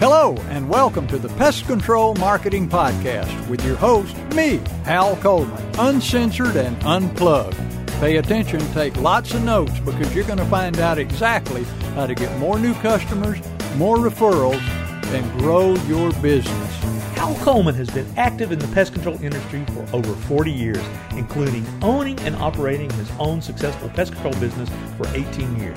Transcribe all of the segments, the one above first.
Hello, and welcome to the Pest Control Marketing Podcast with your host, me, Hal Coleman, uncensored and unplugged. Pay attention, take lots of notes because you're going to find out exactly how to get more new customers, more referrals, and grow your business. Hal Coleman has been active in the pest control industry for over 40 years, including owning and operating his own successful pest control business for 18 years.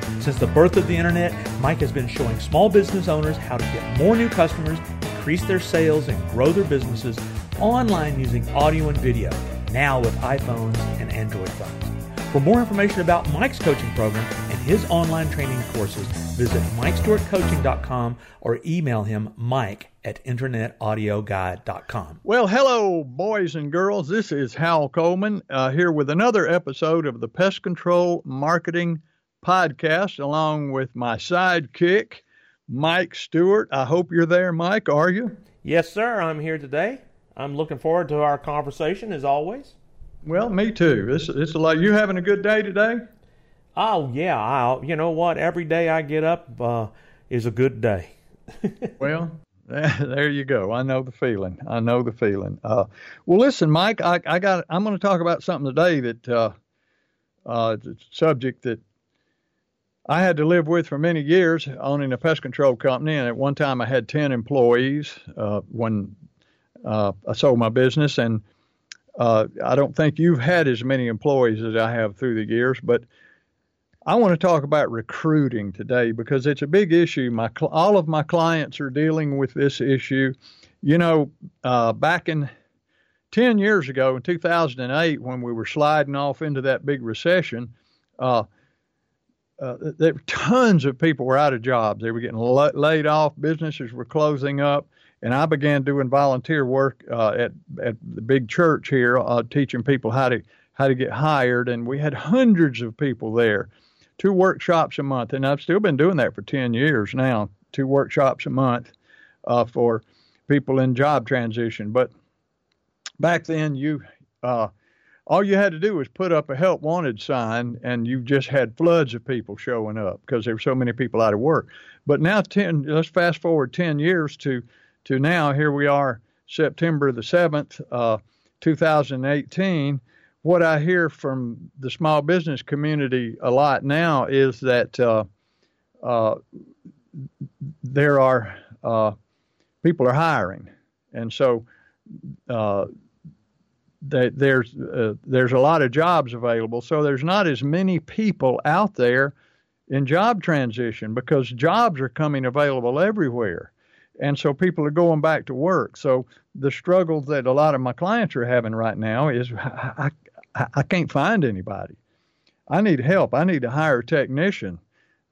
Since the birth of the Internet, Mike has been showing small business owners how to get more new customers, increase their sales, and grow their businesses online using audio and video, now with iPhones and Android phones. For more information about Mike's coaching program and his online training courses, visit MikeStewartCoaching.com or email him mike at internetaudioguy.com. Well, hello, boys and girls. This is Hal Coleman uh, here with another episode of the Pest Control Marketing Podcast, along with my sidekick, Mike Stewart. I hope you're there, Mike. Are you? Yes, sir. I'm here today. I'm looking forward to our conversation as always. Well, me too. It's it's like you having a good day today. Oh yeah, I you know what? Every day I get up uh, is a good day. well, there you go. I know the feeling. I know the feeling. Uh, well, listen, Mike, I, I got. I'm going to talk about something today that uh, uh, a subject that I had to live with for many years, owning a pest control company, and at one time I had ten employees uh, when uh, I sold my business, and uh, I don't think you've had as many employees as I have through the years, but I want to talk about recruiting today because it's a big issue. My all of my clients are dealing with this issue. You know, uh, back in 10 years ago, in 2008, when we were sliding off into that big recession, uh, uh, there tons of people were out of jobs. They were getting la- laid off. Businesses were closing up and I began doing volunteer work uh, at at the big church here, uh, teaching people how to how to get hired, and we had hundreds of people there. Two workshops a month, and I've still been doing that for ten years now. Two workshops a month uh, for people in job transition. But back then, you uh, all you had to do was put up a help wanted sign, and you just had floods of people showing up because there were so many people out of work. But now, ten let's fast forward ten years to to now, here we are, September the 7th, uh, 2018. What I hear from the small business community a lot now is that uh, uh, there are uh, people are hiring, and so uh, that there's uh, there's a lot of jobs available. So there's not as many people out there in job transition because jobs are coming available everywhere and so people are going back to work. So the struggle that a lot of my clients are having right now is I, I, I can't find anybody. I need help. I need to hire a technician.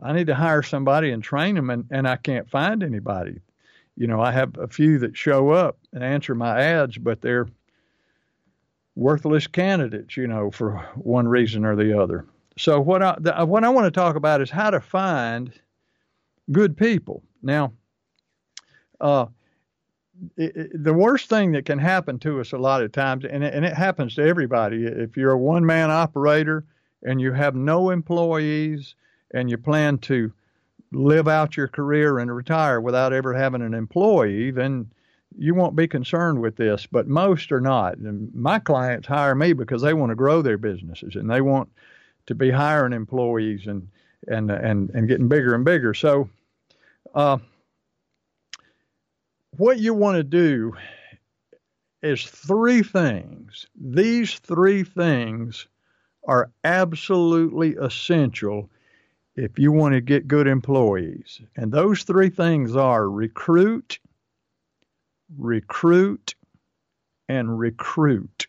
I need to hire somebody and train them, and, and I can't find anybody. You know, I have a few that show up and answer my ads, but they're worthless candidates, you know, for one reason or the other. So what I the, what I want to talk about is how to find good people. Now, uh, it, it, the worst thing that can happen to us a lot of times, and it, and it happens to everybody, if you're a one man operator and you have no employees and you plan to live out your career and retire without ever having an employee, then you won't be concerned with this. But most are not. And my clients hire me because they want to grow their businesses and they want to be hiring employees and and and and getting bigger and bigger. So. Uh, what you want to do is three things. These three things are absolutely essential if you want to get good employees. And those three things are recruit, recruit, and recruit.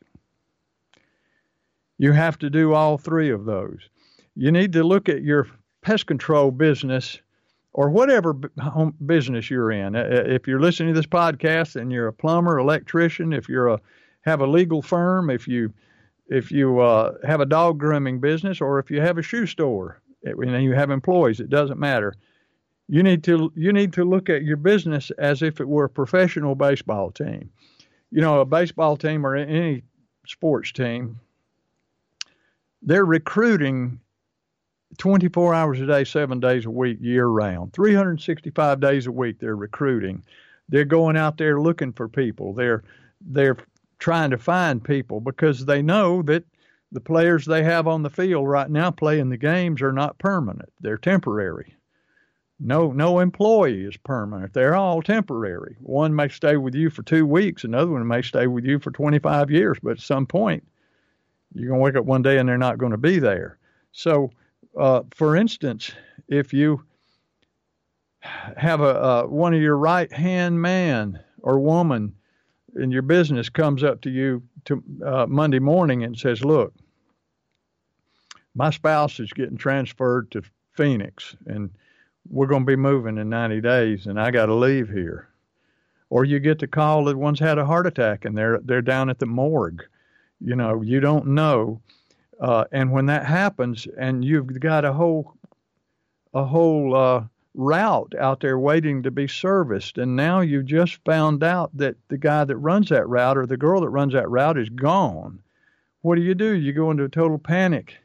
You have to do all three of those. You need to look at your pest control business or whatever home business you're in. Uh, uh, if you're listening to this podcast and you're a plumber, electrician, if you're a have a legal firm, if you if you uh, have a dog grooming business, or if you have a shoe store eh, and you have employees, it doesn't matter. You need to you need to look at your business as if it were a professional baseball team. You know, a baseball team or any sports team, they're recruiting 24 hours a day, seven days a week, year round. 365 days a week, they're recruiting. They're going out there looking for people. They're they're trying to find people because they know that the players they have on the field right now playing the games are not permanent. They're temporary. No, no employee is permanent. They're all temporary. One may stay with you for two weeks. Another one may stay with you for 25 years. But at some point, you're going to wake up one day and they're not going to be there. So uh, for instance, if you have a, uh, one of your right hand man or woman in your business comes up to you to uh, Monday morning and says, "Look, my spouse is getting transferred to Phoenix, and we're going to be moving in 90 days, and I got to leave here." Or you get the call that one's had a heart attack and they're they're down at the morgue. You know, you don't know uh, and when that happens, and you've got a whole a whole uh, route out there waiting to be serviced, and now you've just found out that the guy that runs that route or the girl that runs that route is gone. What do you do? You go into a total panic.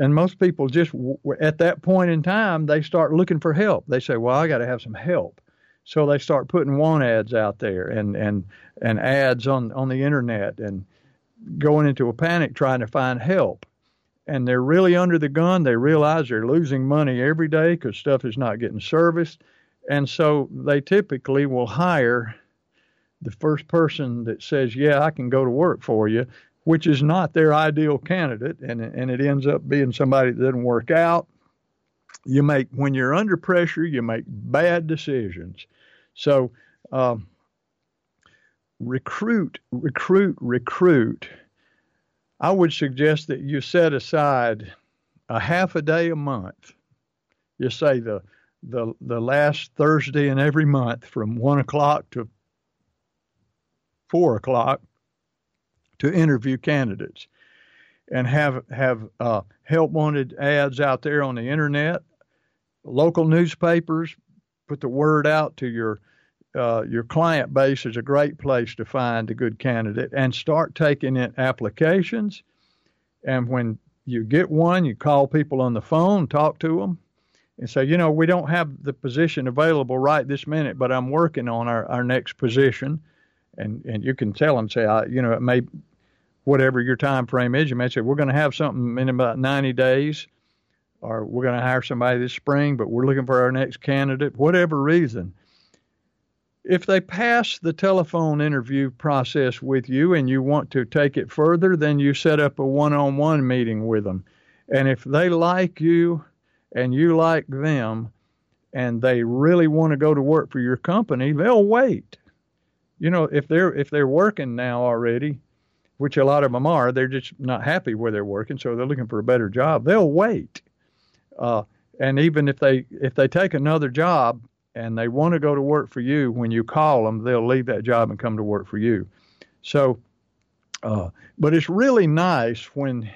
And most people just at that point in time, they start looking for help. They say, "Well, I got to have some help." So they start putting want ads out there and and and ads on on the internet and going into a panic trying to find help. And they're really under the gun. They realize they're losing money every day because stuff is not getting serviced. And so they typically will hire the first person that says, Yeah, I can go to work for you, which is not their ideal candidate. And, and it ends up being somebody that doesn't work out. You make, when you're under pressure, you make bad decisions. So, um, recruit, recruit, recruit, I would suggest that you set aside a half a day a month. You say the the the last Thursday in every month from one o'clock to four o'clock to interview candidates and have have uh, help wanted ads out there on the internet, local newspapers. Put the word out to your uh, your client base is a great place to find a good candidate and start taking in applications. And when you get one, you call people on the phone, talk to them, and say, you know, we don't have the position available right this minute, but I'm working on our, our next position. And, and you can tell them, say, I, you know, it may, whatever your time frame is, you may say, we're going to have something in about 90 days, or we're going to hire somebody this spring, but we're looking for our next candidate, whatever reason if they pass the telephone interview process with you and you want to take it further, then you set up a one on one meeting with them. And if they like you and you like them and they really want to go to work for your company, they'll wait. You know, if they're if they're working now already, which a lot of them are, they're just not happy where they're working, so they're looking for a better job. They'll wait. Uh, and even if they if they take another job, and they want to go to work for you, when you call them, they'll leave that job and come to work for you. So, uh, but it's really nice when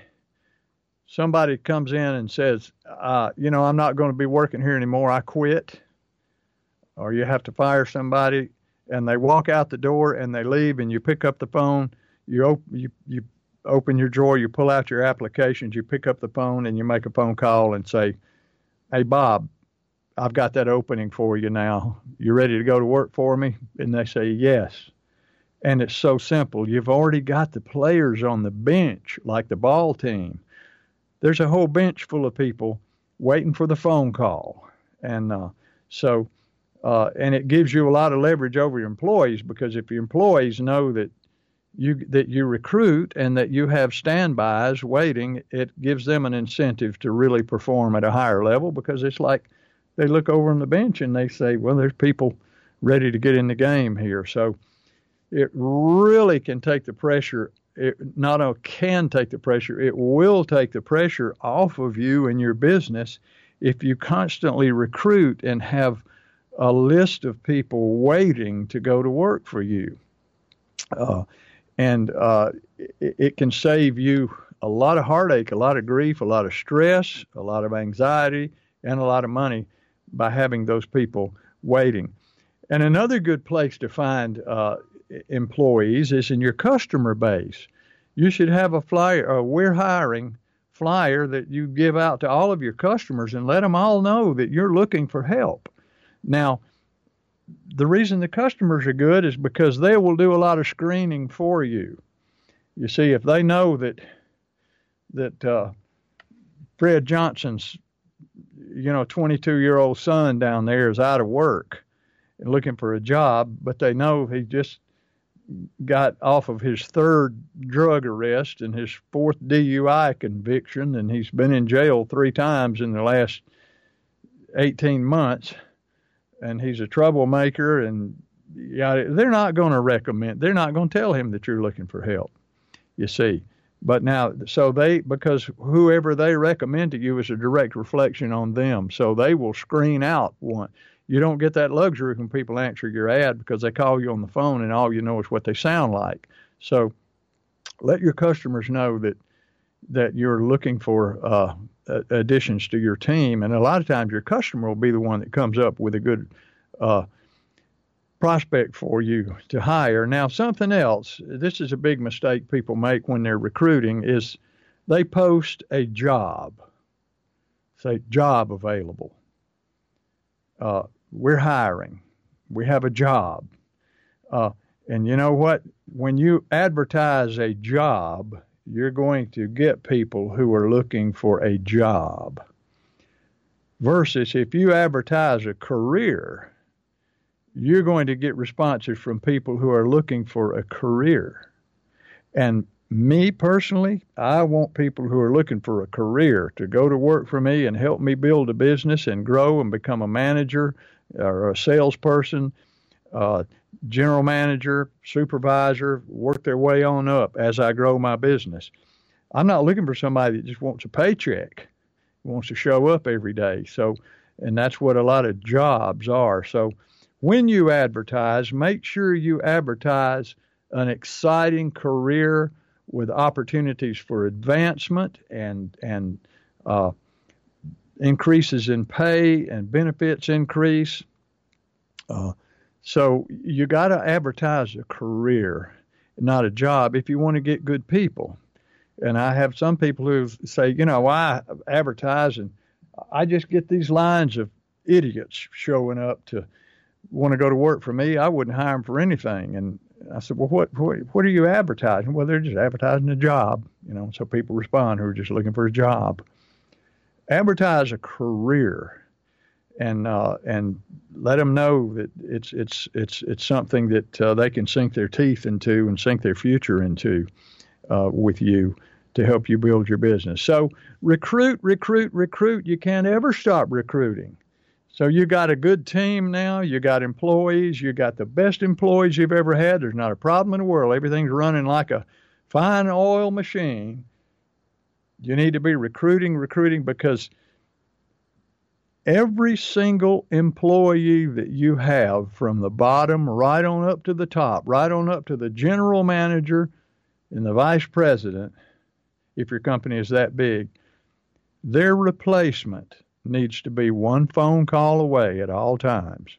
somebody comes in and says, uh, you know, I'm not going to be working here anymore. I quit. Or you have to fire somebody, and they walk out the door and they leave, and you pick up the phone. You op- you you open your drawer, you pull out your applications, you pick up the phone, and you make a phone call and say, "Hey, Bob, I've got that opening for you now. You ready to go to work for me? And they say, yes. And it's so simple. You've already got the players on the bench, like the ball team. There's a whole bench full of people waiting for the phone call. And uh, so, uh, and it gives you a lot of leverage over your employees because if your employees know that you that you recruit and that you have standbys waiting, it gives them an incentive to really perform at a higher level because it's like they look over on the bench and they say, well, there's people ready to get in the game here. So it really can take the pressure. It not only can take the pressure, it will take the pressure off of you and your business if you constantly recruit and have a list of people waiting to go to work for you. Uh, and uh, it, it, can save you a lot of heartache, a lot of grief, a lot of stress, a lot of anxiety, and a lot of money by having those people waiting. And another good place to find uh, employees is in your customer base. You should have a flyer, a we're hiring flyer that you give out to all of your customers and let them all know that you're looking for help. Now, the reason the customers are good is because they will do a lot of screening for you. You see, if they know that that uh, Fred Johnson's, you know, 22 year old son down there is out of work and looking for a job, but they know he just got off of his third drug arrest and his fourth DUI conviction, and he's been in jail three times in the last 18 months and he's a troublemaker and yeah, they're not going to recommend. They're not going to tell him that you're looking for help. You see, but now so they because whoever they recommend to you is a direct reflection on them. So they will screen out one. You don't get that luxury when people answer your ad because they call you on the phone and all you know is what they sound like. So let your customers know that that you're looking for uh, additions to your team, and a lot of times your customer will be the one that comes up with a good uh, prospect for you to hire. Now, something else. This is a big mistake people make when they're recruiting is they post a job, say job available. Uh, we're hiring. We have a job. Uh, and you know what? When you advertise a job, you're going to get people who are looking for a job. Versus if you advertise a career, you're going to get responses from people who are looking for a career. And me personally, I want people who are looking for a career to go to work for me and help me build a business and grow and become a manager or a salesperson, uh, general manager, supervisor, work their way on up as I grow my business. I'm not looking for somebody that just wants a paycheck, wants to show up every day. So, and that's what a lot of jobs are. So, when you advertise, make sure you advertise an exciting career with opportunities for advancement and and uh, increases in pay and benefits increase. Uh, so you got to advertise a career, not a job, if you want to get good people. And I have some people who say, you know, why advertise and I just get these lines of idiots showing up to want to go to work for me. I wouldn't hire them for anything. And I said, well, what, what, what are you advertising? Well, they're just advertising a job, you know. So people respond who are just looking for a job. Advertise a career and uh, and let them know that it's it's it's it's something that uh, they can sink their teeth into and sink their future into uh, with you to help you build your business. So recruit, recruit, recruit. You can't ever stop recruiting. So you got a good team now. You got employees. You got the best employees you've ever had. There's not a problem in the world. Everything's running like a fine oil machine. You need to be recruiting, recruiting because every single employee that you have from the bottom right on up to the top, right on up to the general manager and the vice president, if your company is that big, their replacement needs to be one phone call away at all times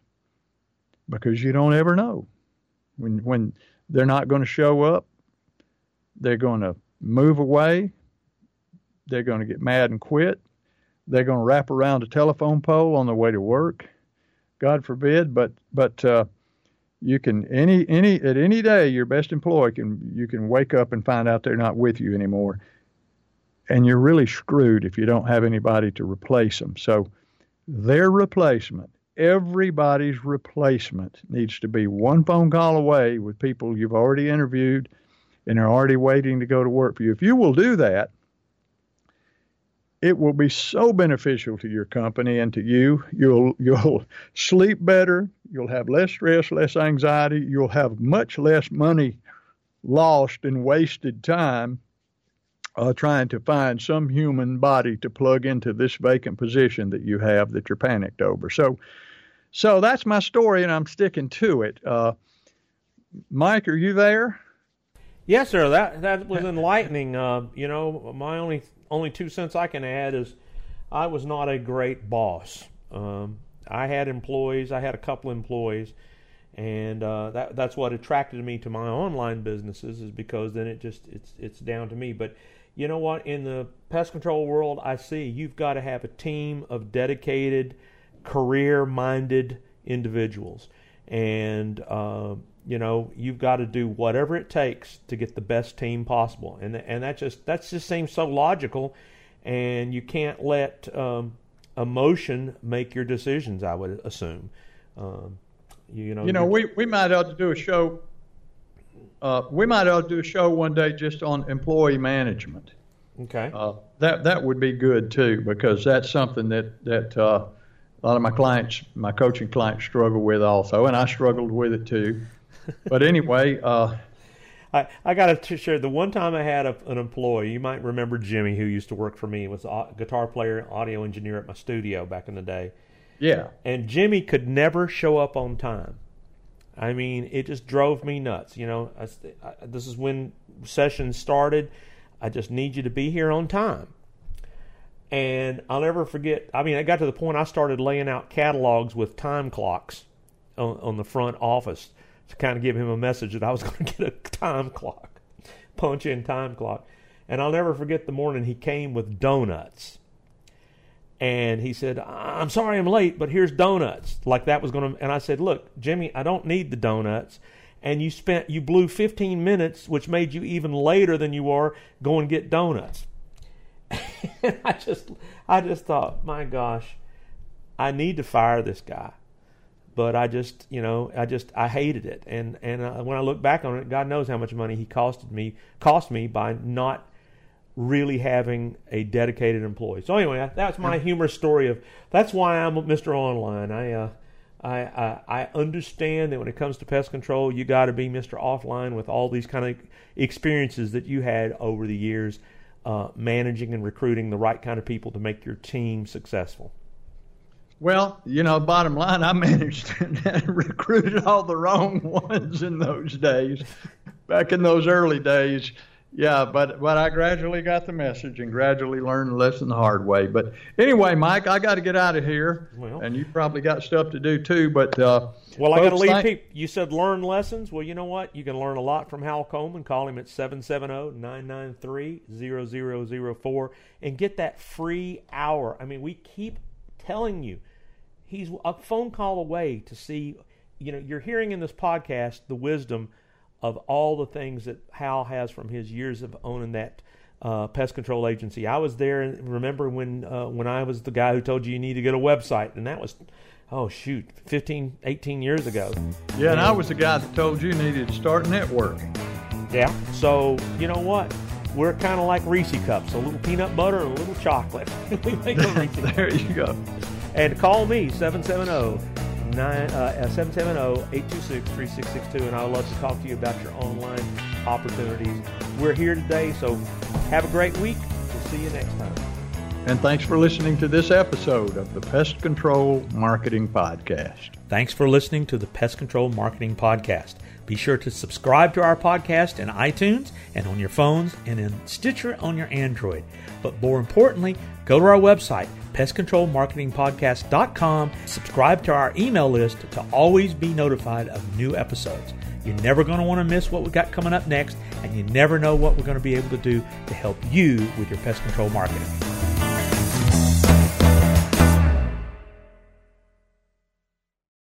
because you don't ever know. When when they're not going to show up they're going to move away they're going to get mad and quit they're going to wrap around a telephone pole on their way to work. God forbid, but but uh, you can any any at any day your best employee can you can wake up and find out they're not with you anymore, and you're really screwed if you don't have anybody to replace them. So their replacement, everybody's replacement, needs to be one phone call away with people you've already interviewed and are already waiting to go to work for you. If you will do that, it will be so beneficial to your company and to you. You'll you'll sleep better, you'll have less stress, less anxiety, you'll have much less money lost and wasted time uh, trying to find some human body to plug into this vacant position that you have that you're panicked over. So, so that's my story, and I'm sticking to it. Uh, Mike, are you there? Yes, sir. That that was enlightening. Uh, you know, my only only two cents I can add is I was not a great boss. Um, I had employees. I had a couple employees, and uh, that that's what attracted me to my online businesses is because then it just it's it's down to me. But you know what? In the pest control world, I see you've got to have a team of dedicated, career-minded individuals, and uh, you know you've got to do whatever it takes to get the best team possible. And and that just that just seems so logical, and you can't let um, emotion make your decisions. I would assume. Um, you know, you know, we, we might ought to do a show uh, we might ought to do a show one day just on employee management. Okay. Uh, that that would be good too because that's something that that uh, a lot of my clients, my coaching clients, struggle with also, and I struggled with it too. But anyway. Uh, I, I got to share the one time I had a, an employee. You might remember Jimmy, who used to work for me, was a guitar player, audio engineer at my studio back in the day. Yeah. And Jimmy could never show up on time. I mean, it just drove me nuts. You know, I, I, this is when sessions started. I just need you to be here on time. And I'll never forget. I mean, I got to the point I started laying out catalogs with time clocks on, on the front office to kind of give him a message that I was going to get a time clock, punch in time clock. And I'll never forget the morning he came with donuts and he said, "I'm sorry I'm late, but here's donuts." Like that was going to and I said, "Look, Jimmy, I don't need the donuts." And you spent you blew 15 minutes, which made you even later than you are go and get donuts. and I just I just thought, "My gosh, I need to fire this guy." But I just, you know, I just I hated it. And and uh, when I look back on it, God knows how much money he costed me cost me by not really having a dedicated employee. So anyway, that's my humorous story of that's why I'm Mr. Online. I uh, I, I, I understand that when it comes to pest control, you got to be Mr. Offline with all these kind of experiences that you had over the years, uh, managing and recruiting the right kind of people to make your team successful. Well, you know, bottom line, I managed and recruited all the wrong ones in those days, back in those early days yeah, but but I gradually got the message and gradually learned the lesson the hard way. But anyway, Mike, I got to get out of here, well, and you probably got stuff to do too. But uh, well, I got to leave thank- people. You said learn lessons. Well, you know what? You can learn a lot from Hal Coleman. Call him at 770-993-0004 and get that free hour. I mean, we keep telling you, he's a phone call away to see. You know, you're hearing in this podcast the wisdom of all the things that Hal has from his years of owning that uh, pest control agency. I was there and remember when uh, when I was the guy who told you you need to get a website, and that was oh shoot 15 18 years ago yeah and, and i was the guy that told you you needed to start networking yeah so you know what we're kind of like Reese cups, a little peanut butter and a little chocolate. we make a Reese. there you go. And call me 770 uh, 770-826-3662 and I would love to talk to you about your online opportunities. We're here today, so have a great week. We'll see you next time. And thanks for listening to this episode of the Pest Control Marketing Podcast. Thanks for listening to the Pest Control Marketing Podcast. Be sure to subscribe to our podcast in iTunes and on your phones and in Stitcher on your Android. But more importantly, go to our website, pestcontrolmarketingpodcast.com. Subscribe to our email list to always be notified of new episodes. You're never going to want to miss what we got coming up next, and you never know what we're going to be able to do to help you with your pest control marketing.